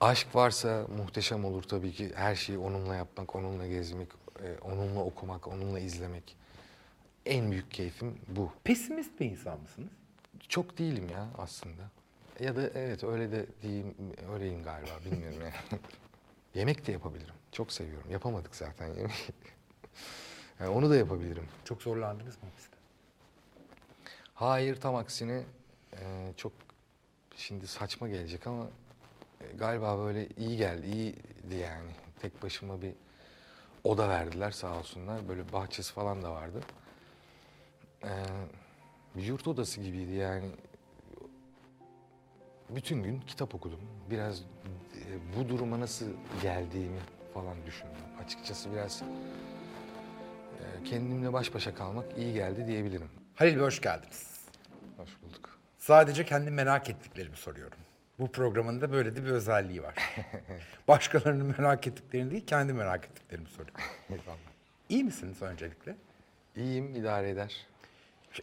Aşk varsa muhteşem olur tabii ki. Her şeyi onunla yapmak, onunla gezmek, e, onunla okumak, onunla izlemek. En büyük keyfim bu. Pesimist bir insan mısınız? Çok değilim ya aslında. Ya da evet öyle de diyeyim, öyleyim galiba bilmiyorum yani. Yemek de yapabilirim. Çok seviyorum. Yapamadık zaten yemeği. Yani onu da yapabilirim. Çok zorlandınız mı ofiste? Hayır tam aksine e, çok şimdi saçma gelecek ama galiba böyle iyi geldi, iyiydi yani. Tek başıma bir oda verdiler sağ olsunlar. Böyle bahçesi falan da vardı. E, bir yurt odası gibiydi yani. Bütün gün kitap okudum. Biraz e, bu duruma nasıl geldiğimi falan düşündüm. Açıkçası biraz e, kendimle baş başa kalmak iyi geldi diyebilirim. Halil Bey hoş geldiniz. Hoş bulduk. Sadece kendi merak ettiklerimi soruyorum. Bu programın da böyle de bir özelliği var. Başkalarının merak ettiklerini değil, kendi merak ettiklerimi soruyorum. İyi misiniz öncelikle? İyiyim, idare eder.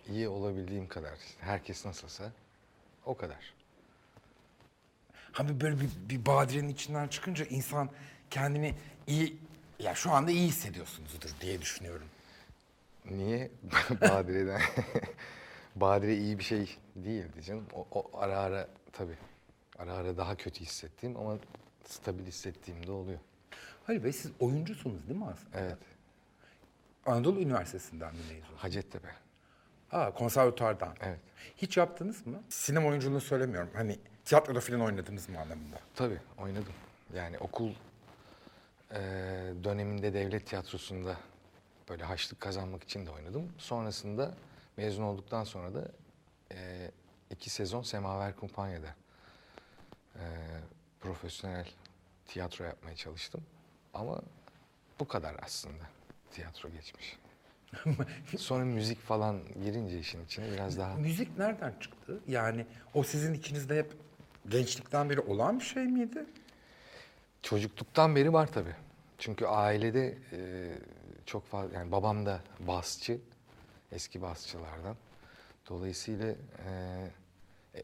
İyi olabildiğim kadar. Herkes nasılsa o kadar. Hani böyle bir, bir badirenin içinden çıkınca insan kendini iyi, ya şu anda iyi hissediyorsunuzdur diye düşünüyorum. Niye Badire'den? Badire iyi bir şey değildi canım. O, o ara ara tabii. Ara ara daha kötü hissettiğim ama stabil hissettiğim de oluyor. Halil Bey siz oyuncusunuz değil mi aslında? Evet. Anadolu Üniversitesi'nden mi mezun? Hacettepe. Aa, konservatuardan. Evet. Hiç yaptınız mı? Sinema oyunculuğunu söylemiyorum. Hani tiyatroda falan oynadınız mı anlamında? Tabii oynadım. Yani okul eee, döneminde devlet tiyatrosunda böyle haçlık kazanmak için de oynadım. Sonrasında mezun olduktan sonra da eee, iki sezon Semaver Kumpanya'da eee, profesyonel tiyatro yapmaya çalıştım. Ama bu kadar aslında tiyatro geçmiş. Sonra müzik falan girince işin içine biraz daha... Müzik nereden çıktı? Yani o sizin içinizde hep gençlikten beri olan bir şey miydi? Çocukluktan beri var tabii. Çünkü ailede e, çok fazla yani babam da basçı, eski basçılardan. Dolayısıyla e,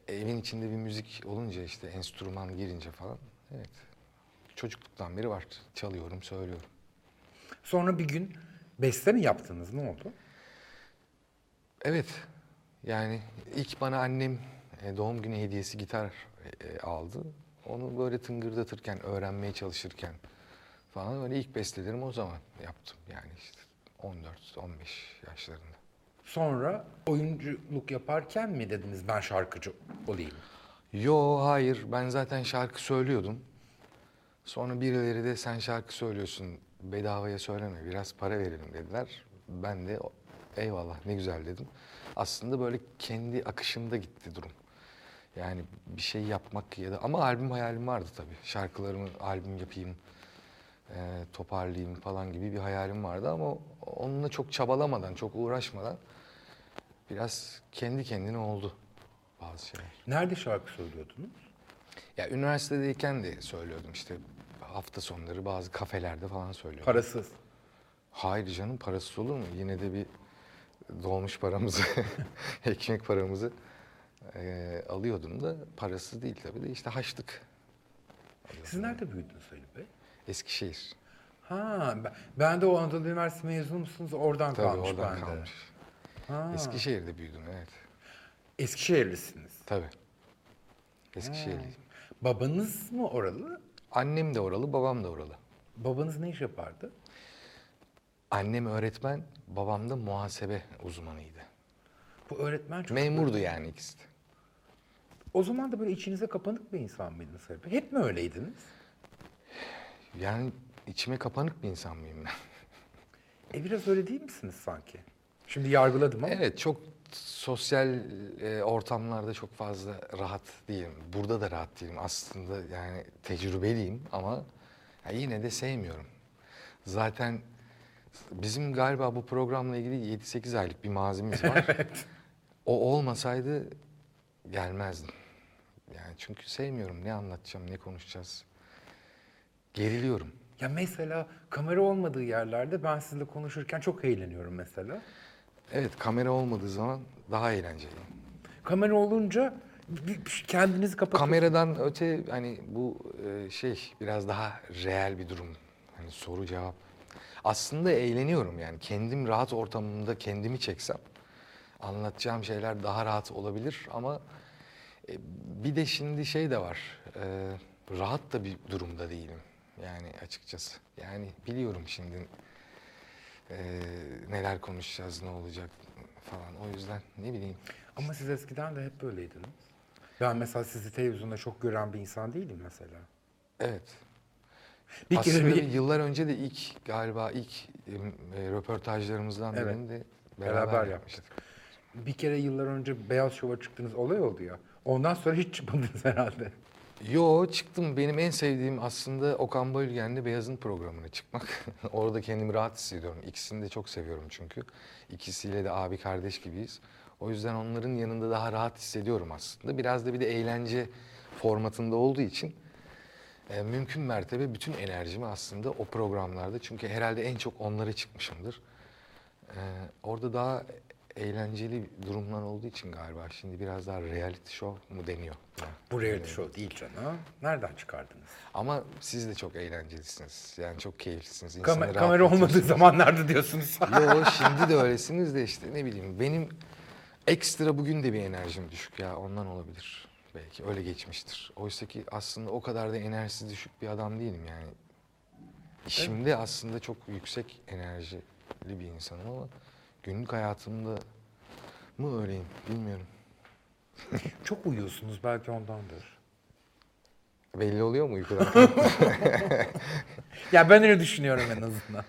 e, evin içinde bir müzik olunca işte enstrüman girince falan evet. Çocukluktan beri var. Çalıyorum, söylüyorum. Sonra bir gün beste mi yaptınız? Ne oldu? Evet. Yani ilk bana annem e, doğum günü hediyesi gitar e, aldı. Onu böyle tıngırdatırken, öğrenmeye çalışırken falan öyle ilk bestelerim o zaman yaptım. Yani işte 14-15 yaşlarında. Sonra oyunculuk yaparken mi dediniz ben şarkıcı olayım? Yo hayır ben zaten şarkı söylüyordum. Sonra birileri de sen şarkı söylüyorsun bedavaya söyleme biraz para verelim dediler. Ben de "O- eyvallah ne güzel dedim. Aslında böyle kendi akışında gitti durum. Yani bir şey yapmak ya da ama albüm hayalim vardı tabii. Şarkılarımı albüm yapayım, e, toparlayayım falan gibi bir hayalim vardı ama onunla çok çabalamadan, çok uğraşmadan biraz kendi kendine oldu bazı şeyler. Nerede şarkı söylüyordunuz? Ya üniversitedeyken de söylüyordum işte hafta sonları bazı kafelerde falan söylüyordum. Parasız. Hayır canım parasız olur mu? Yine de bir dolmuş paramızı, ekmek paramızı eee, alıyordum da parasız değil tabii de işte haçlık. Siz nerede büyüdünüz Halil Bey? Eskişehir. Ha, ben, ben de o Anadolu Üniversitesi mezunu musunuz? Oradan Tabii kalmış oradan bende. kalmış. Ha. Eskişehir'de büyüdüm evet. Eskişehirlisiniz. Tabii. Eskişehirliyim. Babanız mı oralı? Annem de oralı, babam da oralı. Babanız ne iş yapardı? Annem öğretmen, babam da muhasebe uzmanıydı. Bu öğretmen çok... Memurdu yani ikisi de. O zaman da böyle içinize kapanık bir insan mıydınız Bey? Hep mi öyleydiniz? Yani içime kapanık bir insan mıyım ben? E biraz öyle değil misiniz sanki? Şimdi yargıladım ama. Evet çok sosyal e, ortamlarda çok fazla rahat değilim. Burada da rahat değilim. Aslında yani tecrübeliyim ama ya yine de sevmiyorum. Zaten bizim galiba bu programla ilgili 7-8 aylık bir mazimiz var. O olmasaydı gelmezdim. Yani çünkü sevmiyorum. Ne anlatacağım, ne konuşacağız. Geriliyorum. Ya mesela kamera olmadığı yerlerde ben sizinle konuşurken çok eğleniyorum mesela. Evet kamera olmadığı zaman daha eğlenceli. Kamera olunca bir- kendinizi kapatın. Kameradan öte hani bu e, şey biraz daha reel bir durum. Hani soru cevap. Aslında eğleniyorum yani. Kendim rahat ortamımda kendimi çeksem anlatacağım şeyler daha rahat olabilir ama e, bir de şimdi şey de var. e, rahat da bir durumda değilim. Yani açıkçası. Yani biliyorum şimdi e, neler konuşacağız, ne olacak falan. O yüzden ne bileyim. Ama siz eskiden de hep böyleydiniz. Ben mesela sizi televizyonda çok gören bir insan değilim mesela. Evet. Bir Aslında kere bir- yıllar önce de ilk galiba ilk e, röportajlarımızdan Evet. birini de Beraber beraber, yapmıştık. yapmıştık. Bir kere yıllar önce Beyaz Şov'a çıktığınız olay oldu ya. Ondan sonra hiç çıkmadınız herhalde. Yo çıktım. Benim en sevdiğim aslında Okan Bayülgen'le Beyaz'ın programına çıkmak. Orada kendimi rahat hissediyorum. İkisini de çok seviyorum çünkü. İkisiyle de abi kardeş gibiyiz. O yüzden onların yanında daha rahat hissediyorum aslında. Biraz da bir de eğlence formatında olduğu için e, mümkün mertebe bütün enerjimi aslında o programlarda çünkü herhalde en çok onlara çıkmışımdır. E, orada daha eğlenceli durumlar olduğu için galiba şimdi biraz daha reality show mu deniyor? Bu reality show değil canım. Nereden çıkardınız? Ama siz de çok eğlencelisiniz. Yani çok keyiflisiniz. İnsanı kamera olmadığı zamanlarda diyorsunuz. Yo şimdi de öylesiniz de işte ne bileyim benim ekstra bugün de bir enerjim düşük ya ondan olabilir. Belki öyle geçmiştir. Oysa ki aslında o kadar da enerjisi düşük bir adam değilim yani. İşimde aslında çok yüksek enerjili bir insanım ama günlük hayatımda mı öyleyim bilmiyorum. çok uyuyorsunuz belki ondandır. Belli oluyor mu uykudan? Ya ben öyle düşünüyorum en azından.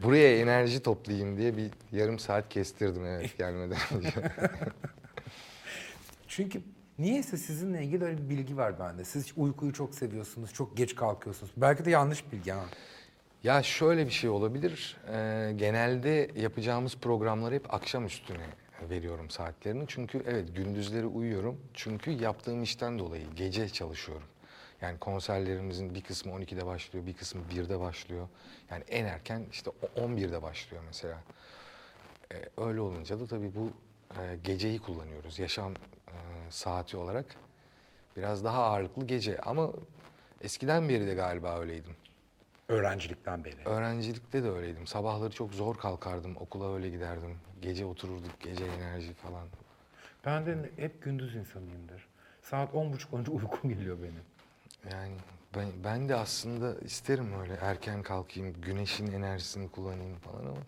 Buraya enerji toplayayım diye bir yarım saat kestirdim evet gelmeden önce. Çünkü niyeyse sizinle ilgili öyle bir bilgi var bende. Siz uykuyu çok seviyorsunuz, çok geç kalkıyorsunuz. Belki de yanlış bilgi ha. Ya şöyle bir şey olabilir. Ee, genelde yapacağımız programları hep akşam üstüne veriyorum saatlerini. Çünkü evet gündüzleri uyuyorum. Çünkü yaptığım işten dolayı gece çalışıyorum. Yani konserlerimizin bir kısmı 12'de başlıyor, bir kısmı 1'de başlıyor. Yani en erken işte o- 11'de başlıyor mesela. Ee, öyle olunca da tabii bu e, geceyi kullanıyoruz yaşam e, saati olarak. Biraz daha ağırlıklı gece ama eskiden beri de galiba öyleydim. Öğrencilikten beri. Öğrencilikte de öyleydim. Sabahları çok zor kalkardım. Okula öyle giderdim. Gece otururduk. Gece enerji falan. Ben de hep gündüz insanıyımdır. Saat on buçuk önce uykum geliyor benim. Yani ben, ben de aslında isterim öyle erken kalkayım, güneşin enerjisini kullanayım falan ama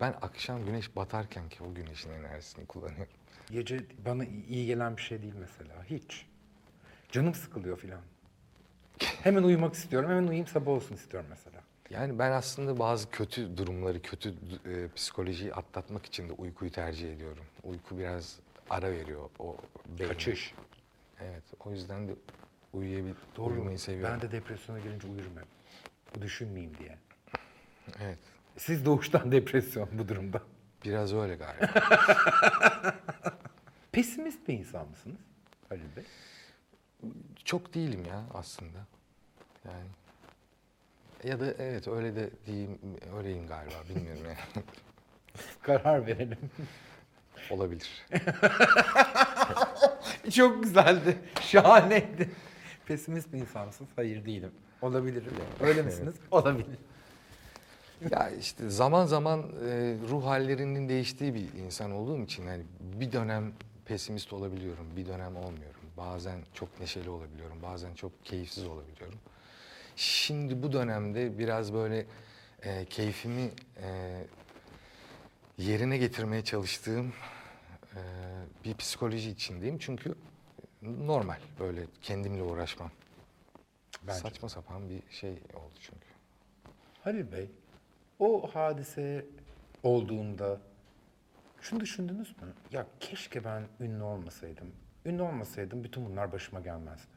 ben akşam güneş batarken ki o güneşin enerjisini kullanıyorum. Gece bana iyi gelen bir şey değil mesela. Hiç. Canım sıkılıyor filan. Hemen uyumak istiyorum. Hemen uyuyayım sabah olsun istiyorum mesela. Yani ben aslında bazı kötü durumları, kötü e, psikolojiyi atlatmak için de uykuyu tercih ediyorum. Uyku biraz ara veriyor o beyne. Kaçış. Evet, o yüzden de uyuyabil, uyumayı seviyorum. Ben de depresyona girince uyurum hep. Bu düşünmeyeyim diye. Evet, Siz doğuştan depresyon bu durumda. biraz öyle galiba. Pesimist bir insan mısınız Halil Bey? Çok değilim ya aslında. Yani ya da evet öyle de diyeyim, öyleyim galiba bilmiyorum yani. Karar verelim. Olabilir. Çok güzeldi. Şahaneydi. Pesimist bir insan mısınız? Hayır değilim. Olabilirim. Öyle misiniz? Olabilir. Ya işte zaman zaman e, ruh hallerinin değiştiği bir insan olduğum için hani bir dönem pesimist olabiliyorum, bir dönem olmuyorum. Bazen çok neşeli olabiliyorum, bazen çok keyifsiz olabiliyorum. Şimdi bu dönemde biraz böyle e, keyfimi e, yerine getirmeye çalıştığım e, bir psikoloji içindeyim. Çünkü normal böyle kendimle uğraşmam. Bence. Saçma sapan bir şey oldu çünkü. Halil Bey, o hadise olduğunda şunu düşündünüz mü? Ya keşke ben ünlü olmasaydım. Ünlü olmasaydım bütün bunlar başıma gelmezdi.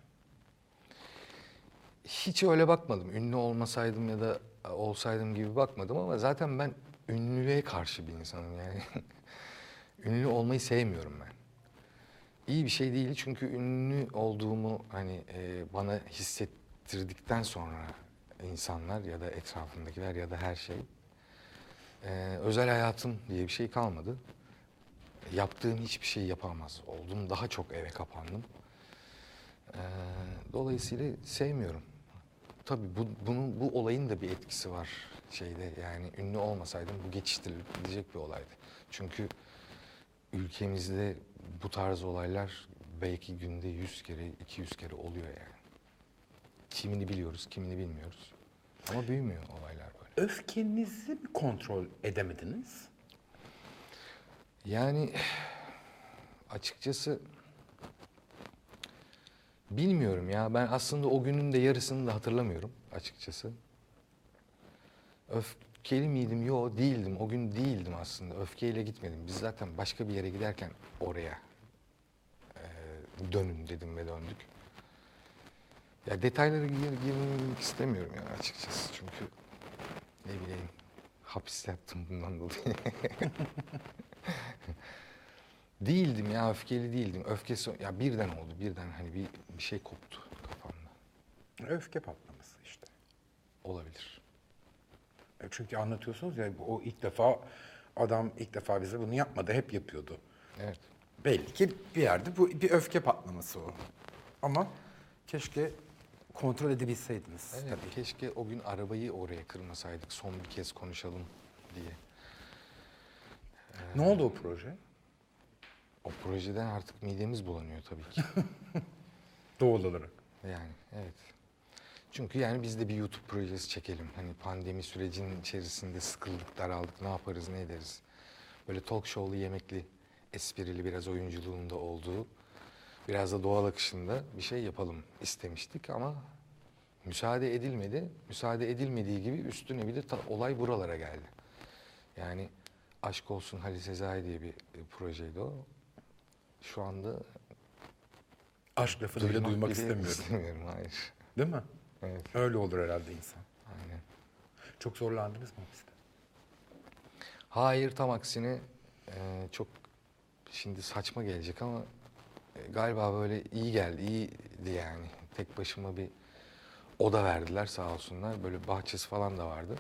Hiç öyle bakmadım. Ünlü olmasaydım ya da olsaydım gibi bakmadım ama zaten ben ünlülüğe karşı bir insanım yani. ünlü olmayı sevmiyorum ben. İyi bir şey değil çünkü ünlü olduğumu hani e, bana hissettirdikten sonra insanlar ya da etrafımdakiler ya da her şey e, özel hayatım diye bir şey kalmadı. Yaptığım hiçbir şey yapamaz oldum. Daha çok eve kapandım. Ee, dolayısıyla sevmiyorum. Tabii bu, bunun bu olayın da bir etkisi var şeyde yani ünlü olmasaydım bu geçiştirilip gidecek bir olaydı. Çünkü ülkemizde bu tarz olaylar belki günde 100 kere 200 kere oluyor yani. Kimini biliyoruz, kimini bilmiyoruz. Ama büyümüyor olaylar böyle. Öfkenizi mi kontrol edemediniz? Yani açıkçası bilmiyorum ya. Ben aslında o günün de yarısını da hatırlamıyorum açıkçası. Öfkeli miydim? Yo değildim. O gün değildim aslında. Öfkeyle gitmedim. Biz zaten başka bir yere giderken oraya e, dönün dedim ve döndük. Ya detaylara gir, girmek istemiyorum ya açıkçası. Çünkü ne bileyim hapis yattım bundan dolayı. Değildim ya öfkeli değildim. Öfkesi ya birden oldu. Birden hani bir, bir şey koptu kafamda. Öfke patlaması işte. Olabilir. E Çünkü anlatıyorsunuz ya o ilk defa adam ilk defa bize bunu yapmadı hep yapıyordu. Evet. Belli ki bir yerde bu bir öfke patlaması o. Ama keşke kontrol edebilseydiniz Evet, tabii. keşke o gün arabayı oraya kırmasaydık. Son bir kez konuşalım diye. Ne oldu o proje? O projeden artık midemiz bulanıyor tabii ki. Doğal olarak. Yani evet. Çünkü yani biz de bir YouTube projesi çekelim. Hani pandemi sürecinin içerisinde sıkıldık, daraldık, ne yaparız, ne ederiz. Böyle talk show'lu, yemekli, esprili biraz oyunculuğun da olduğu, biraz da doğal akışında bir şey yapalım istemiştik ama müsaade edilmedi. Müsaade edilmediği gibi üstüne bir de ta- olay buralara geldi. Yani Aşk Olsun Halil Sezai diye bir e, projeydi o. Şu anda Aşk lafını bile duymak bile istemiyorum. istemiyorum, hayır. Değil mi? Evet, Öyle olur herhalde insan. aynen. Çok zorlandınız mı hapiste? Hayır tam aksine e, çok şimdi saçma gelecek ama e, galiba böyle iyi geldi, iyiydi yani. Tek başıma bir oda verdiler sağ olsunlar. Böyle bahçesi falan da vardı.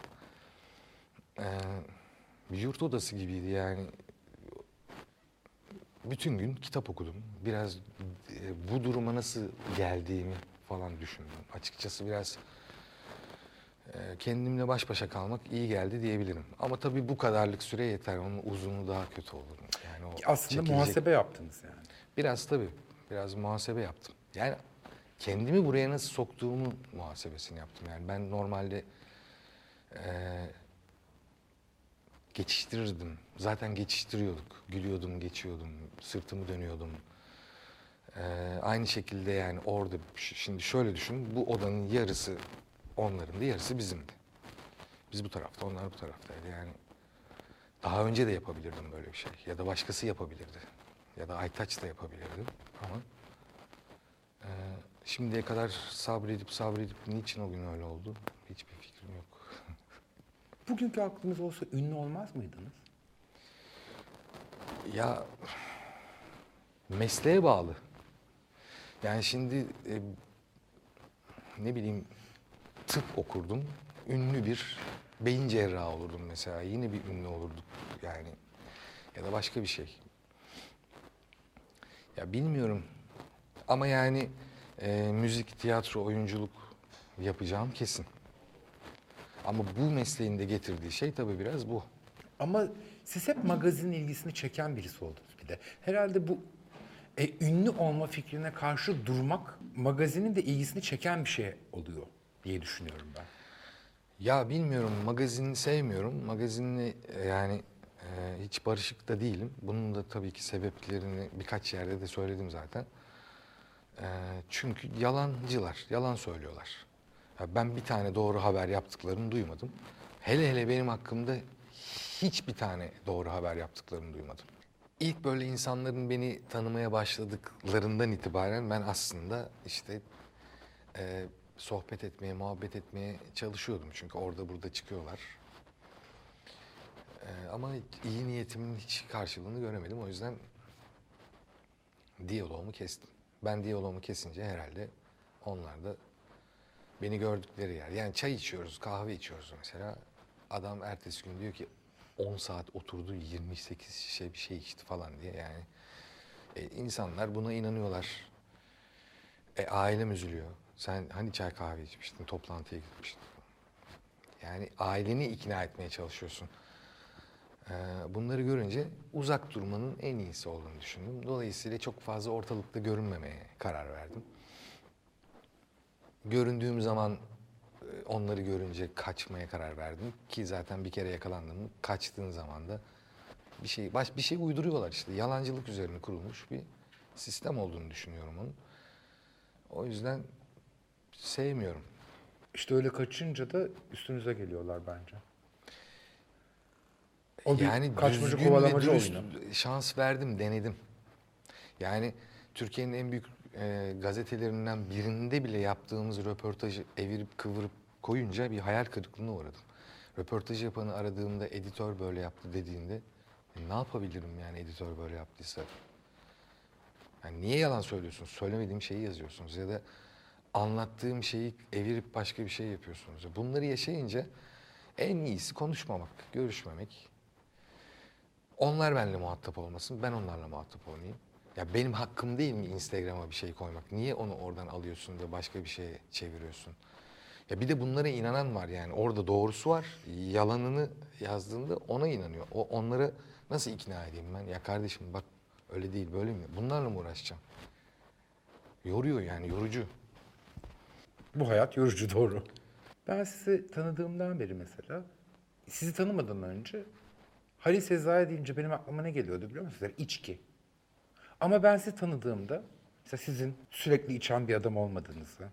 E, bir yurt odası gibiydi yani. Bütün gün kitap okudum. Biraz e, bu duruma nasıl geldiğimi falan düşündüm. Açıkçası biraz e, kendimle baş başa kalmak iyi geldi diyebilirim. Ama tabii bu kadarlık süre yeter. Onun uzunu daha kötü olur. Yani o Aslında çekilecek- muhasebe yaptınız yani. Biraz tabii. Biraz muhasebe yaptım. Yani kendimi buraya nasıl soktuğumu muhasebesini yaptım. Yani ben normalde eee, geçiştirirdim. Zaten geçiştiriyorduk. Gülüyordum, geçiyordum. Sırtımı dönüyordum. Eee, aynı şekilde yani orada şimdi şöyle düşün. Bu odanın yarısı onların da yarısı bizimdi. Biz bu tarafta, onlar bu taraftaydı. Yani daha önce de yapabilirdim böyle bir şey. Ya da başkası yapabilirdi. Ya da Aytaç da yapabilirdi. Ama eee, şimdiye kadar sabredip sabredip niçin o gün öyle oldu? Hiçbir fikrim. Bugünkü aklınız olsa ünlü olmaz mıydınız? Ya mesleğe bağlı. Yani şimdi e, ne bileyim tıp okurdum. Ünlü bir beyin cerrahı olurdum mesela. Yine bir ünlü olurduk yani. Ya da başka bir şey. Ya bilmiyorum. Ama yani e, müzik, tiyatro, oyunculuk yapacağım kesin. Ama bu mesleğin de getirdiği şey tabii biraz bu. Ama siz hep magazin ilgisini çeken birisi oldunuz bir de. Herhalde bu e, ünlü olma fikrine karşı durmak magazinin de ilgisini çeken bir şey oluyor diye düşünüyorum ben. Ya bilmiyorum magazini sevmiyorum. Magazinle e, yani e, hiç barışık da değilim. Bunun da tabii ki sebeplerini birkaç yerde de söyledim zaten. E, çünkü yalancılar, yalan söylüyorlar. Ben bir tane doğru haber yaptıklarını duymadım. Hele hele benim hakkımda hiçbir tane doğru haber yaptıklarını duymadım. İlk böyle insanların beni tanımaya başladıklarından itibaren ben aslında işte e, sohbet etmeye, muhabbet etmeye çalışıyordum. Çünkü orada burada çıkıyorlar. E, ama iyi niyetimin hiç karşılığını göremedim. O yüzden diyaloğumu kestim. Ben diyaloğumu kesince herhalde onlar da beni gördükleri yer. Yani çay içiyoruz, kahve içiyoruz mesela. Adam ertesi gün diyor ki 10 saat oturdu 28 şişe bir şey içti falan diye yani. E, insanlar buna inanıyorlar. E, ailem üzülüyor. Sen hani çay kahve içmiştin, toplantıya gitmiştin. Yani aileni ikna etmeye çalışıyorsun. Ee, bunları görünce uzak durmanın en iyisi olduğunu düşündüm. Dolayısıyla çok fazla ortalıkta görünmemeye karar verdim. Göründüğüm zaman e, onları görünce kaçmaya karar verdim ki zaten bir kere yakalandım. Kaçtığın zaman da bir şey baş bir şey uyduruyorlar işte. Yalancılık üzerine kurulmuş bir sistem olduğunu düşünüyorum onun. O yüzden sevmiyorum. İşte öyle kaçınca da üstünüze geliyorlar bence. O yani kaçmacı kovalamacı oyunu. şans verdim, denedim. Yani Türkiye'nin en büyük e, gazetelerinden birinde bile yaptığımız röportajı evirip kıvırıp koyunca bir hayal kırıklığına uğradım. Röportajı yapanı aradığımda editör böyle yaptı dediğinde "E, ne yapabilirim yani editör böyle yaptıysa? Yani niye yalan söylüyorsunuz? Söylemediğim şeyi yazıyorsunuz ya da anlattığım şeyi evirip başka bir şey yapıyorsunuz. Bunları yaşayınca en iyisi konuşmamak, görüşmemek. Onlar benimle muhatap olmasın, ben onlarla muhatap olmayayım. Ya benim hakkım değil mi Instagram'a bir şey koymak? Niye onu oradan alıyorsun da başka bir şeye çeviriyorsun? Ya bir de bunlara inanan var yani. Orada doğrusu var. Yalanını yazdığında ona inanıyor. O onları nasıl ikna edeyim ben? Ya kardeşim bak öyle değil böyle mi? Bunlarla mı uğraşacağım? Yoruyor yani yorucu. Bu hayat yorucu doğru. Ben sizi tanıdığımdan beri mesela, sizi tanımadan önce Halil Sezai deyince benim aklıma ne geliyordu biliyor musunuz? İçki. Ama ben sizi tanıdığımda, mesela sizin sürekli içen bir adam olmadığınızı,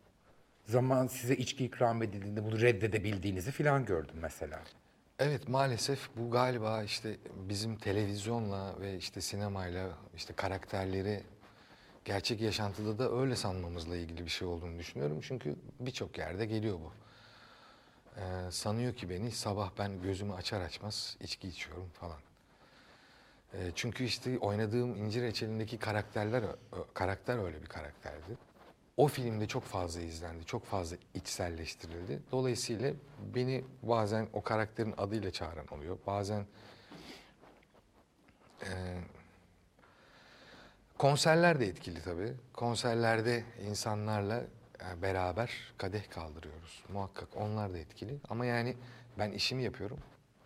zaman size içki ikram edildiğinde bunu reddedebildiğinizi filan gördüm mesela. Evet maalesef bu galiba işte bizim televizyonla ve işte sinemayla işte karakterleri gerçek yaşantıda da öyle sanmamızla ilgili bir şey olduğunu düşünüyorum. Çünkü birçok yerde geliyor bu. Ee, sanıyor ki beni sabah ben gözümü açar açmaz içki içiyorum falan. Ee, çünkü işte oynadığım İncir Reçeli'ndeki karakterler karakter öyle bir karakterdi. O filmde çok fazla izlendi, çok fazla içselleştirildi. Dolayısıyla beni bazen o karakterin adıyla çağıran oluyor. Bazen e, konserler de etkili tabii. Konserlerde insanlarla e, beraber kadeh kaldırıyoruz. Muhakkak onlar da etkili. Ama yani ben işimi yapıyorum.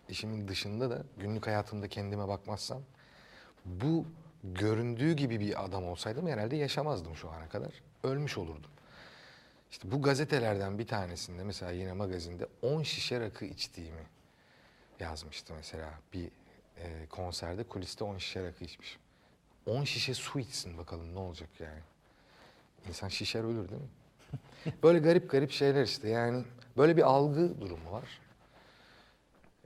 İşimin dışında da günlük hayatımda kendime bakmazsam bu göründüğü gibi bir adam olsaydım herhalde yaşamazdım şu ana kadar. Ölmüş olurdum. İşte bu gazetelerden bir tanesinde mesela yine magazinde 10 şişe rakı içtiğimi yazmıştı mesela bir e, konserde kuliste 10 şişe rakı içmişim. 10 şişe su içsin bakalım ne olacak yani. İnsan şişer ölür değil mi? Böyle garip garip şeyler işte yani böyle bir algı durumu var.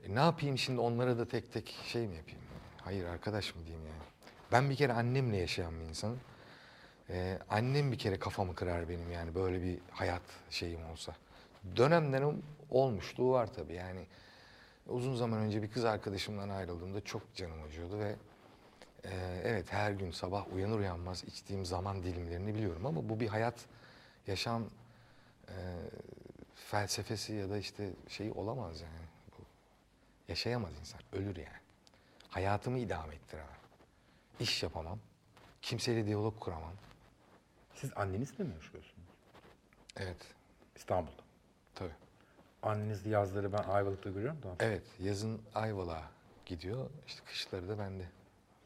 E, ne yapayım şimdi onlara da tek tek şey mi yapayım? Hayır arkadaş mı diyeyim yani. Ben bir kere annemle yaşayan bir insanım. Ee, annem bir kere kafamı kırar benim yani böyle bir hayat şeyim olsa. Dönem dönem olmuşluğu var tabii yani. Uzun zaman önce bir kız arkadaşımdan ayrıldığımda çok canım acıyordu ve e, evet her gün sabah uyanır uyanmaz içtiğim zaman dilimlerini biliyorum ama bu bir hayat, yaşam e, felsefesi ya da işte şey olamaz yani. Bu, yaşayamaz insan, ölür yani. Hayatımı idame ettiremem. İş yapamam. Kimseyle diyalog kuramam. Siz annenizle mi yaşıyorsunuz? Evet, İstanbul'da. tabii. Anneniz yazları ben Ayvalık'ta görüyorum da. Evet, yazın Ayvalık'a gidiyor. İşte kışları da bende.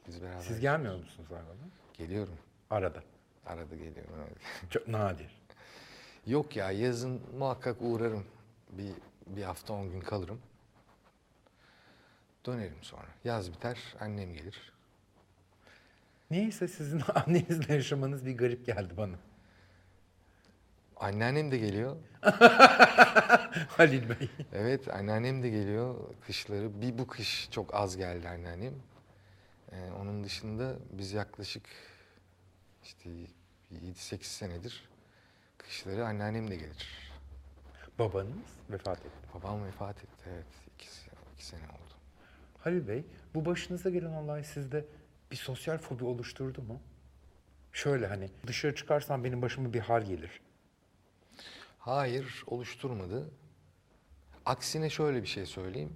Biz beraber. Siz gelmiyor musunuz Ayvalık'a? Geliyorum. Arada. Arada geliyorum. evet. Çok nadir. Yok ya, yazın muhakkak uğrarım. Bir, bir hafta on gün kalırım. Dönerim sonra. Yaz biter, annem gelir. Neyse sizin annenizle yaşamanız bir garip geldi bana. Anneannem de geliyor. Halil Bey. Evet, anneannem de geliyor kışları. Bir bu kış çok az geldi anneannem. Ee, onun dışında biz yaklaşık işte 7-8 senedir kışları anneannem de gelir. Babanız vefat etti. Babam vefat etti, evet. iki, iki sene oldu. Halil Bey, bu başınıza gelen olay sizde bir sosyal fobi oluşturdu mu? Şöyle hani dışarı çıkarsam benim başıma bir hal gelir. Hayır, oluşturmadı. Aksine şöyle bir şey söyleyeyim.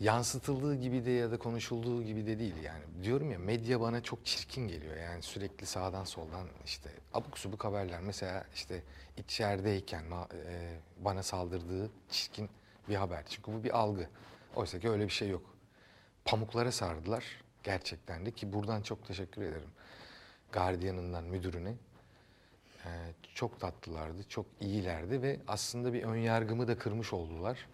yansıtıldığı gibi de ya da konuşulduğu gibi de değil yani. Diyorum ya medya bana çok çirkin geliyor. Yani sürekli sağdan soldan işte abuk subuk haberler. Mesela işte içerideyken e, bana saldırdığı çirkin bir haber. Çünkü bu bir algı. Oysa ki öyle bir şey yok. Pamuklara sardılar gerçekten de ki buradan çok teşekkür ederim. Gardiyanından müdürüne. Ee, çok tatlılardı, çok iyilerdi ve aslında bir ön yargımı da kırmış oldular.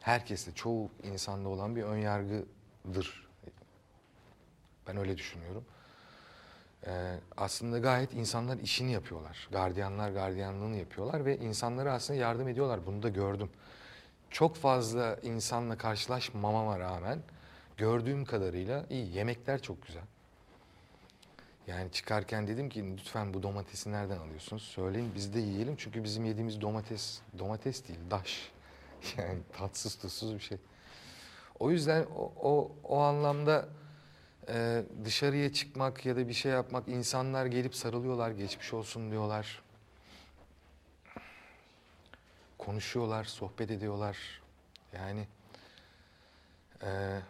Herkeste, çoğu insanda olan bir ön yargıdır. Ben öyle düşünüyorum. Ee, aslında gayet insanlar işini yapıyorlar. Gardiyanlar gardiyanlığını yapıyorlar ve insanlara aslında yardım ediyorlar. Bunu da gördüm. Çok fazla insanla karşılaşmamama rağmen gördüğüm kadarıyla iyi. Yemekler çok güzel. Yani çıkarken dedim ki lütfen bu domatesi nereden alıyorsunuz? Söyleyin biz de yiyelim çünkü bizim yediğimiz domates domates değil daş. Yani tatsız tuzsuz bir şey. O yüzden o, o, o anlamda e, dışarıya çıkmak ya da bir şey yapmak insanlar gelip sarılıyorlar geçmiş olsun diyorlar. Konuşuyorlar, sohbet ediyorlar. Yani e,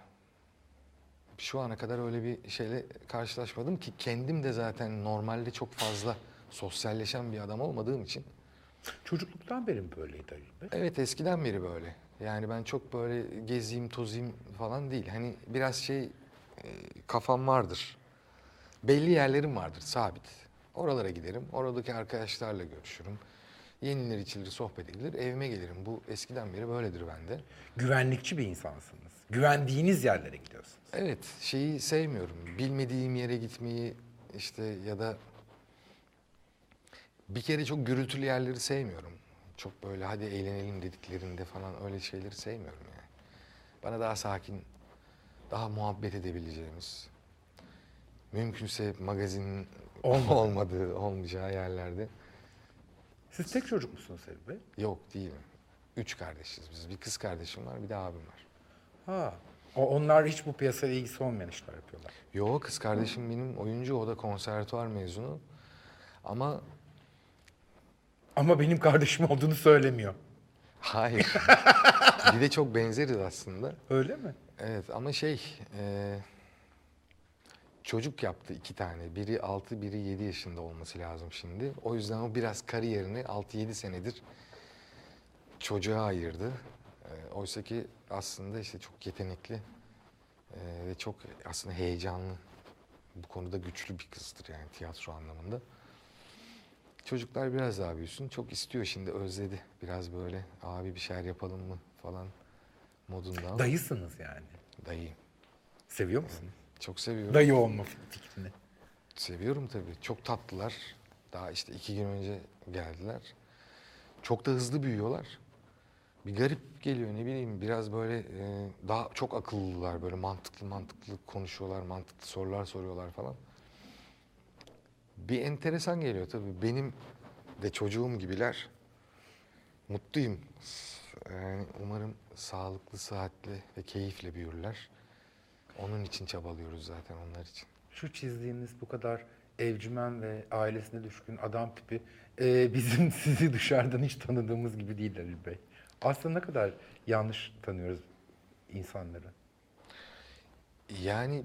şu ana kadar öyle bir şeyle karşılaşmadım ki kendim de zaten normalde çok fazla sosyalleşen bir adam olmadığım için. Çocukluktan beri mi böyleydi Ali Bey? Evet eskiden beri böyle. Yani ben çok böyle gezeyim tozayım falan değil. Hani biraz şey e, kafam vardır. Belli yerlerim vardır sabit. Oralara giderim. Oradaki arkadaşlarla görüşürüm. Yenilir içilir sohbet edilir. Evime gelirim. Bu eskiden beri böyledir bende. Güvenlikçi bir insansınız. Güvendiğiniz yerlere gidiyorsunuz. Evet, şeyi sevmiyorum. Bilmediğim yere gitmeyi işte ya da bir kere çok gürültülü yerleri sevmiyorum. Çok böyle hadi eğlenelim dediklerinde falan öyle şeyleri sevmiyorum yani. Bana daha sakin, daha muhabbet edebileceğimiz, mümkünse magazinin Olmadı. olmadığı, olmayacağı yerlerde. Siz tek çocuk musunuz Ali Bey? Yok değilim. Üç kardeşiz biz. Bir kız kardeşim var, bir de abim var. Ha. O, onlar hiç bu piyasayla ilgisi olmayan işler yapıyorlar. Yo kız kardeşim benim oyuncu, o da konservatuvar mezunu. Ama Ama benim kardeşim olduğunu söylemiyor. Hayır. bir de çok benzeriz aslında. Öyle mi? Evet ama şey e, çocuk yaptı iki tane. Biri 6 biri 7 yaşında olması lazım şimdi. O yüzden o biraz kariyerini 6-7 senedir çocuğa ayırdı. E, Oysa ki aslında işte çok yetenekli e, ve çok aslında heyecanlı. Bu konuda güçlü bir kızdır yani tiyatro anlamında. Çocuklar biraz daha büyüsün. Çok istiyor şimdi özledi. Biraz böyle abi bir şeyler yapalım mı falan modunda ama Dayısınız yani. dayı. Seviyor musunuz? Çok seviyorum. Dayı olma fikrini. Seviyorum tabii. Çok tatlılar. Daha işte iki gün önce geldiler. Çok da hızlı büyüyorlar. Bir garip geliyor ne bileyim biraz böyle e, daha çok akıllılar böyle mantıklı mantıklı konuşuyorlar mantıklı sorular soruyorlar falan. Bir enteresan geliyor tabii benim de çocuğum gibiler. Mutluyum. Yani umarım sağlıklı, sıhhatli ve keyifle büyürler. Onun için çabalıyoruz zaten onlar için. Şu çizdiğiniz bu kadar evcimen ve ailesine düşkün adam tipi e, bizim sizi dışarıdan hiç tanıdığımız gibi değil Ali Bey. Aslında ne kadar yanlış tanıyoruz insanları. Yani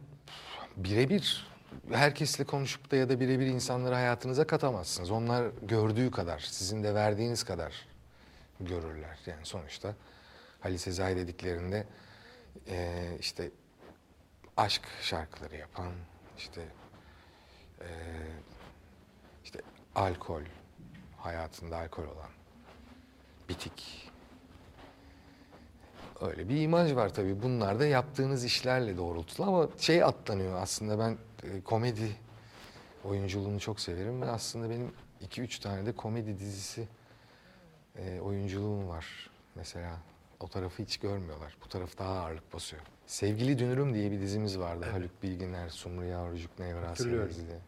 birebir herkesle konuşup da ya da birebir insanları hayatınıza katamazsınız. Onlar gördüğü kadar, sizin de verdiğiniz kadar görürler. Yani sonuçta Halis Sezai dediklerinde eee, işte aşk şarkıları yapan, işte eee, işte alkol, hayatında alkol olan, bitik, Öyle bir imaj var tabii. Bunlar da yaptığınız işlerle doğrultulı ama şey atlanıyor aslında ben e, komedi oyunculuğunu çok severim ve aslında benim iki üç tane de komedi dizisi e, oyunculuğum var. Mesela o tarafı hiç görmüyorlar. Bu taraf daha ağırlık basıyor. Sevgili Dünürüm diye bir dizimiz vardı. Haluk Bilginer, Sumru Yavrucuk, Nevra Hatırlıyorum. Sevgili.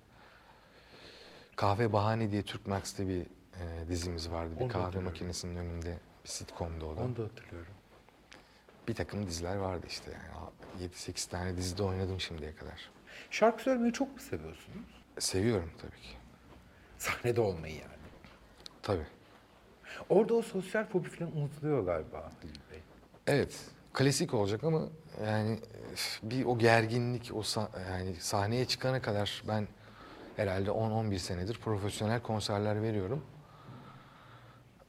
Kahve Bahane diye Türk Max'te bir e, dizimiz vardı. Bir Onu kahve makinesinin önünde bir sitcom'du o da Onu da hatırlıyorum. bir takım diziler vardı işte yani. 7-8 tane dizide oynadım şimdiye kadar. Şarkı söylemeyi çok mu seviyorsunuz? Seviyorum tabii ki. Sahnede olmayı yani. Tabii. Orada o sosyal fobi falan unutuluyor galiba. Evet. klasik olacak ama yani bir o gerginlik o sa- yani sahneye çıkana kadar ben herhalde 10-11 senedir profesyonel konserler veriyorum.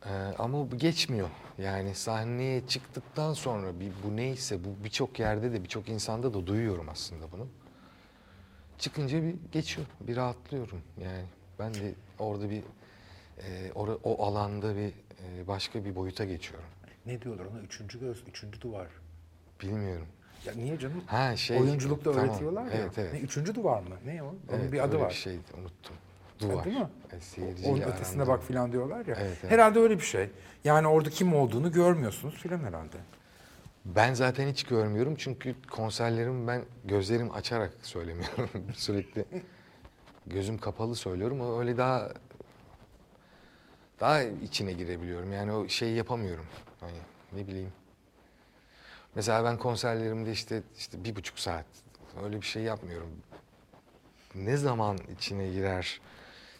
Ee, ama bu geçmiyor. Yani sahneye çıktıktan sonra bir bu neyse bu birçok yerde de birçok insanda da duyuyorum aslında bunu. Çıkınca bir geçiyor, bir rahatlıyorum. Yani ben de orada bir e, ora- o alanda bir e, başka bir boyuta geçiyorum. Ne diyorlar ona? Üçüncü göz, üçüncü duvar. Bilmiyorum. Ya niye canım? Ha şey Oyunculukta tamam. öğretiyorlar ya. Evet evet. Ne, üçüncü duvar mı? Ne o? Onun Evet, bir adı var. Bir şey unuttum. Duvar. değil mi? E, seyirciyle Onun ötesine bak filan diyorlar ya. Evet, evet. Herhalde öyle bir şey. Yani orada kim olduğunu görmüyorsunuz filan herhalde. Ben zaten hiç görmüyorum çünkü konserlerimi ben gözlerim açarak söylemiyorum. Sürekli gözüm kapalı söylüyorum. O öyle daha daha içine girebiliyorum. Yani o şeyi yapamıyorum. Hani ne bileyim. Mesela ben konserlerimde işte işte bir buçuk saat öyle bir şey yapmıyorum. Ne zaman içine girer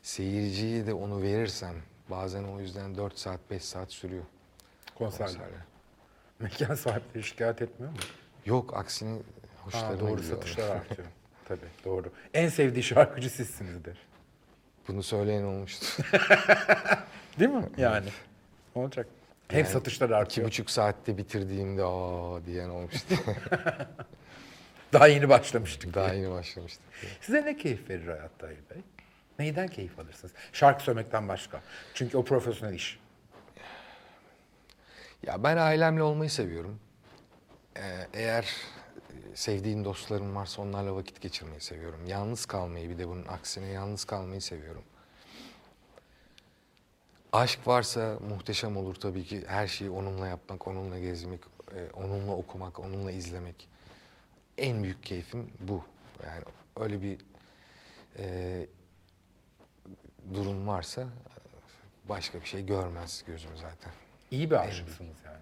seyirciye de onu verirsem bazen o yüzden 4 saat 5 saat sürüyor Konserler. konserler. Mekan sahipleri şikayet etmiyor mu? Yok aksine hoşlarına Ha, doğru gidiyor. satışlar artıyor. Tabii doğru. En sevdiği şarkıcı sizsinizdir. Bunu söyleyen olmuştu. Değil mi? Yani. Olacak. Hem Yani satışlar İki artıyor. buçuk saatte bitirdiğimde aa diyen olmuştu. Daha yeni başlamıştık. Daha diye. yeni başlamıştık. Size ne keyif verir hayatta Ali Bey? Neyden keyif alırsınız? Şarkı söylemekten başka. Çünkü o profesyonel iş. Ya ben ailemle olmayı seviyorum. Ee, eğer e, sevdiğim dostlarım varsa onlarla vakit geçirmeyi seviyorum. Yalnız kalmayı bir de bunun aksine yalnız kalmayı seviyorum. Aşk varsa muhteşem olur tabii ki. Her şeyi onunla yapmak, onunla gezmek, e, onunla okumak, onunla izlemek. En büyük keyfim bu. Yani öyle bir e, durum varsa başka bir şey görmez gözüm zaten. İyi bir aşıksınız yani.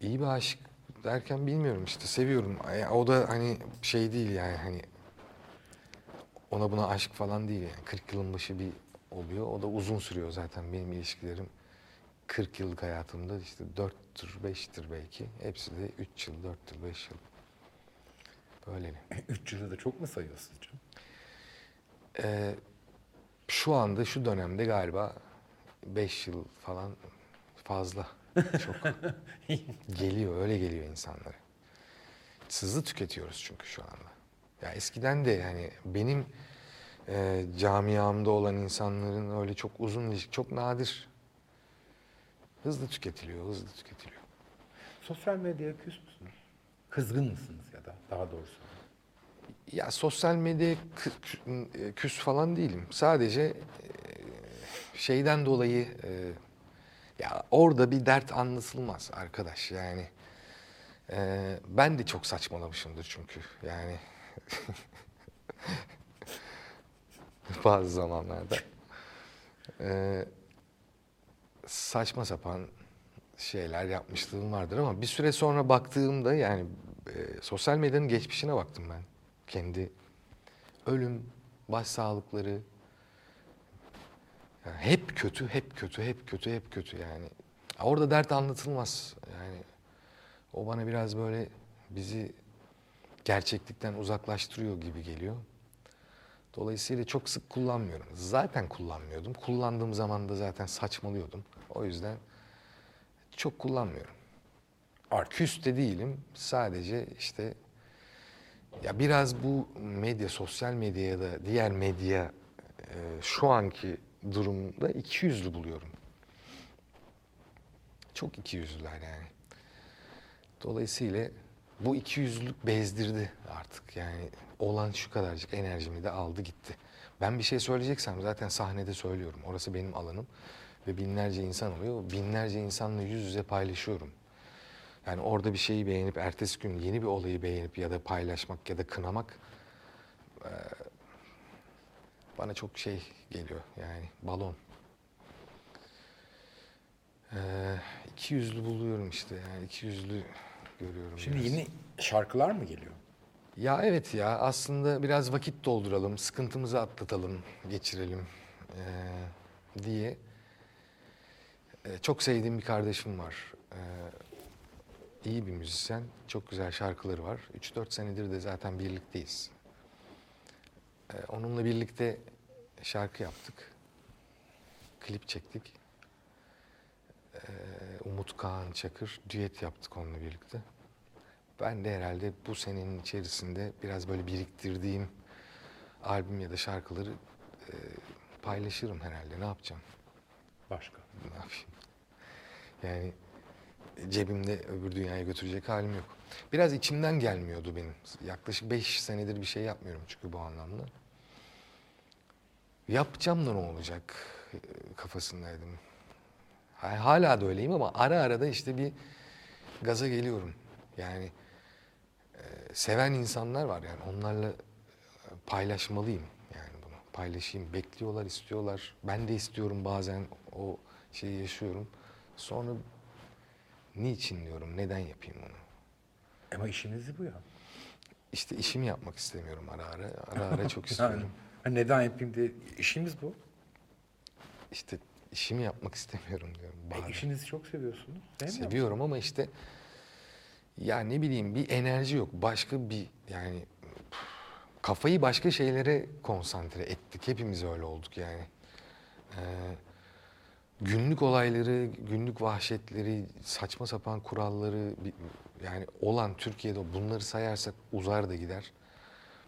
İyi bir aşık derken bilmiyorum işte seviyorum. Ya O da hani şey değil yani hani ona buna aşk falan değil yani 40 yılın başı bir oluyor. O da uzun sürüyor zaten benim ilişkilerim. 40 yıllık hayatımda işte 4'tür 5'tir belki. Hepsi de 3 yıl, 4 yıl, 5 yıl. Böyle. Üç yılı da çok mu sayıyorsunuz canım? Ee, şu anda şu dönemde galiba 5 yıl falan fazla. Çok geliyor öyle geliyor insanlara. Hızlı tüketiyoruz çünkü şu anda. Ya eskiden de yani benim e, camiamda olan insanların öyle çok uzun ilişki çok nadir. Hızlı tüketiliyor, hızlı tüketiliyor. Sosyal medyaya küs müsünüz? Kızgın mısınız ya da daha doğrusu? Ya sosyal medyaya e, küs falan değilim. Sadece e, şeyden dolayı e, ya orada bir dert anlatılmaz arkadaş yani. Ben de çok saçmalamışımdır çünkü yani bazı zamanlarda. E, saçma sapan şeyler yapmışlığım vardır ama bir süre sonra baktığımda yani e, sosyal medyanın geçmişine baktım ben. Kendi ölüm, baş sağlıkları yani hep kötü, hep kötü, hep kötü, hep kötü yani. Orada dert anlatılmaz. Yani o bana biraz böyle bizi gerçeklikten uzaklaştırıyor gibi geliyor. Dolayısıyla çok sık kullanmıyorum. Zaten kullanmıyordum. Kullandığım zaman da zaten saçmalıyordum. O yüzden çok kullanmıyorum. Artık. Küs de değilim. Sadece işte ya biraz bu medya, sosyal medya ya da diğer medya e, şu anki durumda iki yüzlü buluyorum. Çok iki yüzlüler yani. Dolayısıyla bu iki yüzlülük bezdirdi artık. Yani olan şu kadarcık enerjimi de aldı gitti. Ben bir şey söyleyeceksem zaten sahnede söylüyorum. Orası benim alanım. Ve binlerce insan oluyor. Binlerce insanla yüz yüze paylaşıyorum. Yani orada bir şeyi beğenip ertesi gün yeni bir olayı beğenip ya da paylaşmak ya da kınamak bana çok şey geliyor yani balon. Eee iki yüzlü buluyorum işte yani iki yüzlü görüyorum. Şimdi biraz. yeni şarkılar mı geliyor? Ya evet ya aslında biraz vakit dolduralım, sıkıntımızı atlatalım, geçirelim eee, diye. Eee, çok sevdiğim bir kardeşim var. Eee, iyi bir müzisyen. Çok güzel şarkıları var. 3-4 senedir de zaten birlikteyiz. Ee, onunla birlikte şarkı yaptık. Klip çektik. Ee, Umut Kağan Çakır düet yaptık onunla birlikte. Ben de herhalde bu senenin içerisinde biraz böyle biriktirdiğim albüm ya da şarkıları e, paylaşırım herhalde. Ne yapacağım? Başka. Ne yapayım? Yani cebimde öbür dünyaya götürecek halim yok. Biraz içimden gelmiyordu benim. Yaklaşık beş senedir bir şey yapmıyorum çünkü bu anlamda. Yapacağım da ne olacak e, kafasındaydım. Ha- Hala da öyleyim ama ara ara da işte bir gaza geliyorum. Yani seven insanlar var yani onlarla e, paylaşmalıyım yani bunu. Paylaşayım. Bekliyorlar, istiyorlar. Ben de istiyorum bazen o şeyi yaşıyorum. Sonra niçin diyorum, neden yapayım onu? Ama işiniz bu ya. İşte işimi yapmak istemiyorum ara ara. Ara ara çok Yani, istiyorum. ha, neden yapayım diye işimiz bu. İşte işimi yapmak istemiyorum diyorum. E, işinizi çok seviyorsunuz. Değil mi? Seviyorum ama işte ya ne bileyim bir enerji yok. Başka bir yani kafayı başka şeylere konsantre ettik. Hepimiz öyle olduk yani. Ee, günlük olayları, günlük vahşetleri, saçma sapan kuralları yani olan Türkiye'de bunları sayarsak uzar da gider.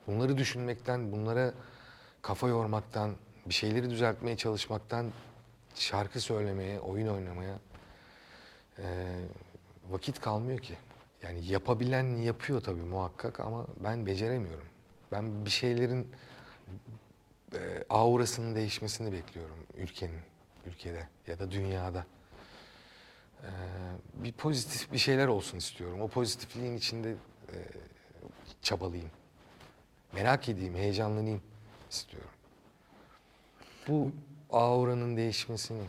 Bunları düşünmekten, bunlara kafa yormaktan, bir şeyleri düzeltmeye çalışmaktan şarkı söylemeye, oyun oynamaya ee, vakit kalmıyor ki. Yani yapabilen yapıyor tabii muhakkak ama ben beceremiyorum. Ben bir şeylerin e, aurasının değişmesini bekliyorum ülkenin, ülkede ya da dünyada. Ee, bir pozitif bir şeyler olsun istiyorum. O pozitifliğin içinde e, çabalayayım. Merak edeyim, heyecanlanayım istiyorum. Bu auranın değişmesini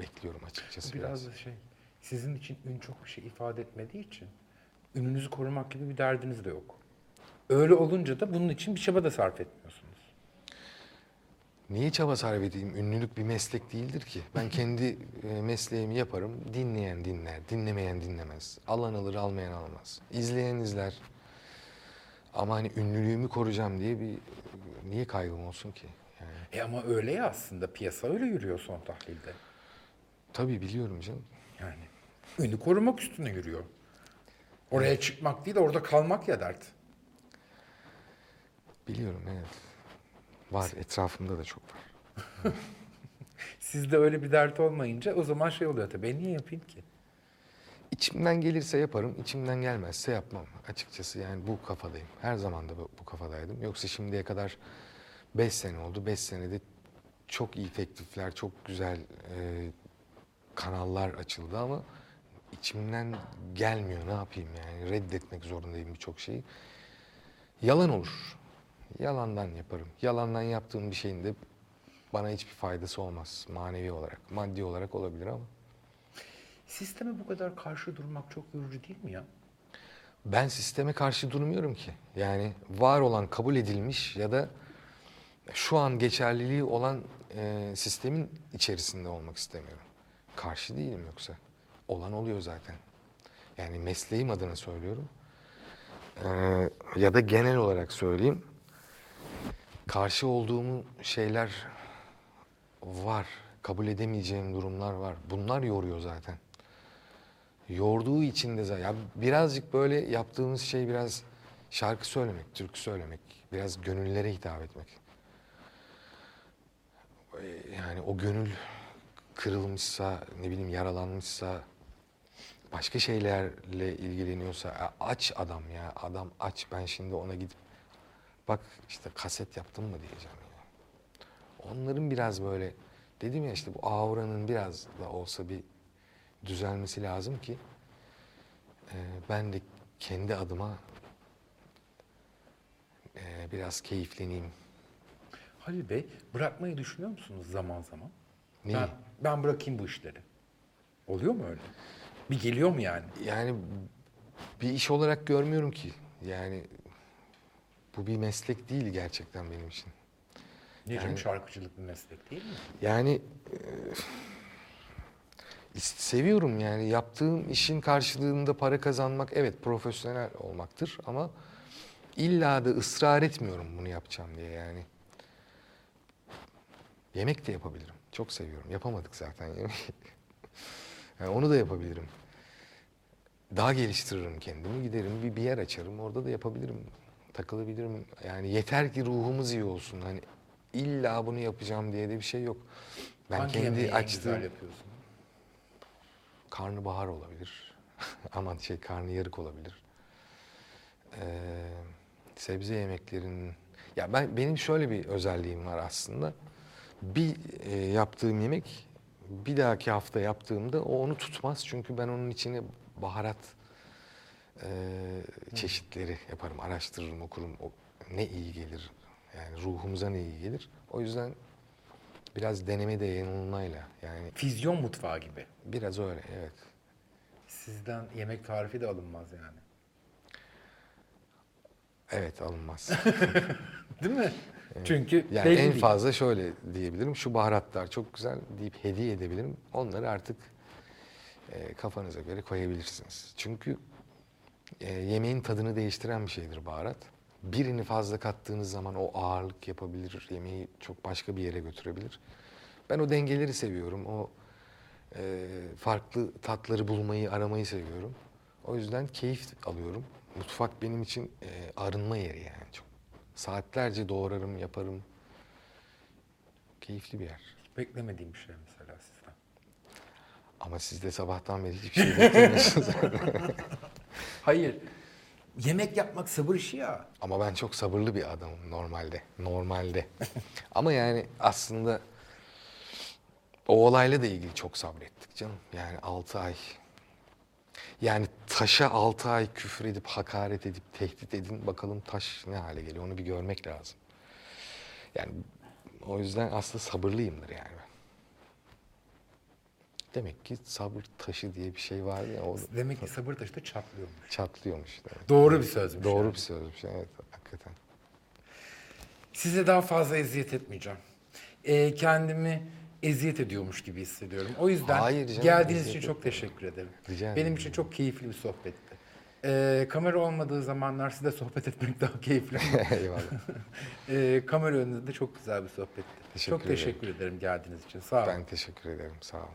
bekliyorum açıkçası biraz. Biraz da şey, sizin için ün çok bir şey ifade etmediği için ününüzü korumak gibi bir derdiniz de yok. Öyle olunca da bunun için bir çaba da sarf etmiyorsunuz. Niye çaba sarf edeyim? Ünlülük bir meslek değildir ki. Ben kendi e, mesleğimi yaparım. Dinleyen dinler, dinlemeyen dinlemez. Alan alır, almayan almaz. İzleyen izler. Ama hani ünlülüğümü koruyacağım diye bir niye kaygım olsun ki? Yani, E ama öyle ya aslında piyasa öyle yürüyor son tahlilde. tabii biliyorum canım. Yani ünü korumak üstüne yürüyor. Oraya çıkmak değil de orada kalmak ya dert. Biliyorum evet. Var etrafımda da çok var. Sizde öyle bir dert olmayınca o zaman şey oluyor tabii. Ben niye yapayım ki? İçimden gelirse yaparım, içimden gelmezse yapmam. Açıkçası yani bu kafadayım. Her zaman da bu, bu kafadaydım. Yoksa şimdiye kadar 5 sene oldu. 5 senede çok iyi teklifler, çok güzel e, kanallar açıldı ama içimden gelmiyor. Ne yapayım yani? Reddetmek zorundayım birçok şeyi. Yalan olur. Yalandan yaparım. Yalandan yaptığım bir şeyin de bana hiçbir faydası olmaz manevi olarak. Maddi olarak olabilir ama. Sisteme bu kadar karşı durmak çok yorucu değil mi ya? Ben sisteme karşı durmuyorum ki. Yani var olan, kabul edilmiş ya da şu an geçerliliği olan e, sistemin içerisinde olmak istemiyorum. Karşı değilim yoksa. Olan oluyor zaten. Yani mesleğim adına söylüyorum. Ee, ya da genel olarak söyleyeyim. Karşı olduğum şeyler var. Kabul edemeyeceğim durumlar var. Bunlar yoruyor zaten. Yorduğu için de zaten. Ya birazcık böyle yaptığımız şey biraz şarkı söylemek, türkü söylemek. Biraz gönüllere hitap etmek. Ee, Yani o gönül kırılmışsa, ne bileyim yaralanmışsa, başka şeylerle ilgileniyorsa aç adam ya. Adam aç. Ben şimdi ona gidip bak işte kaset yaptım mı diyeceğim ya. Onların biraz böyle dedim ya işte bu auranın biraz da olsa bir düzelmesi lazım ki e, ben de kendi adıma e, biraz keyifleneyim. Halil Bey bırakmayı düşünüyor musunuz zaman zaman? Neyi? Ben, ben bırakayım bu işleri. Oluyor mu öyle? Bir geliyor mu yani? Yani bir iş olarak görmüyorum ki. Yani bu bir meslek değil gerçekten benim için. Ne canım Yani- şarkıcılık bir meslek değil mi? Yani e, seviyorum yani yaptığım işin karşılığında para kazanmak evet profesyonel olmaktır ama illa da ısrar etmiyorum bunu yapacağım diye yani. Yemek de yapabilirim. Çok seviyorum. Yapamadık zaten yemeği. Yani onu da yapabilirim. Daha geliştiririm kendimi. Giderim bir, bir yer açarım. Orada da yapabilirim. Takılabilirim. Yani yeter ki ruhumuz iyi olsun. Hani illa bunu yapacağım diye de bir şey yok. Ben Hangi kendi açtığım yapıyorsun? karnabahar olabilir. Aman şey karnıyarık olabilir. Ee, sebze yemeklerinin ya ben benim şöyle bir özelliğim var aslında. Bir e, yaptığım yemek bir dahaki hafta yaptığımda o onu tutmaz çünkü ben onun içine baharat e, çeşitleri yaparım, araştırırım, okurum. O ne iyi gelir yani ruhumuza ne iyi gelir. O yüzden biraz deneme de yanılmayla yani Füzyon mutfağı gibi. biraz öyle evet. Sizden yemek tarifi de alınmaz yani. Evet alınmaz. Değil mi? Çünkü Yani belli en değil. fazla şöyle diyebilirim. Şu baharatlar çok güzel deyip hediye edebilirim. Onları artık e, kafanıza göre koyabilirsiniz. Çünkü e, yemeğin tadını değiştiren bir şeydir baharat. Birini fazla kattığınız zaman o ağırlık yapabilir. Yemeği çok başka bir yere götürebilir. Ben o dengeleri seviyorum. O e, farklı tatları bulmayı, aramayı seviyorum. O yüzden keyif alıyorum. Mutfak benim için e, arınma yeri yani. Çok saatlerce doğrarım, yaparım. Keyifli bir yer. Beklemediğim bir şey mesela. Ama siz de sabahtan beri hiçbir şey beklemiyorsunuz. Hayır. Yemek yapmak sabır işi ya. Ama ben çok sabırlı bir adamım normalde. Normalde. Ama yani aslında o olayla da ilgili çok sabrettik canım. Yani 6 ay. Yani taşa 6 ay küfür edip, hakaret edip, tehdit edin. Bakalım taş ne hale geliyor onu bir görmek lazım. Yani o yüzden aslında sabırlıyımdır yani. Demek ki sabır taşı diye bir şey var ya o Demek ki sabır taşı da çatlıyormuş. çatlıyormuş. demek. Doğru bir sözmüş. Doğru yani. bir sözmüş evet hakikaten. Size daha fazla eziyet etmeyeceğim. Ee, kendimi eziyet ediyormuş gibi hissediyorum. O yüzden Hayır canım, geldiğiniz için çok teşekkür ederim. Rica Benim ederim. için çok keyifli bir sohbetti. Ee, kamera olmadığı zamanlar size sohbet etmek daha keyifli. Eyvallah. ee, kamera önünde de çok güzel bir sohbetti. Teşekkür çok teşekkür ederim geldiğiniz için. Sağ olun. Ben teşekkür ederim. Sağ olun.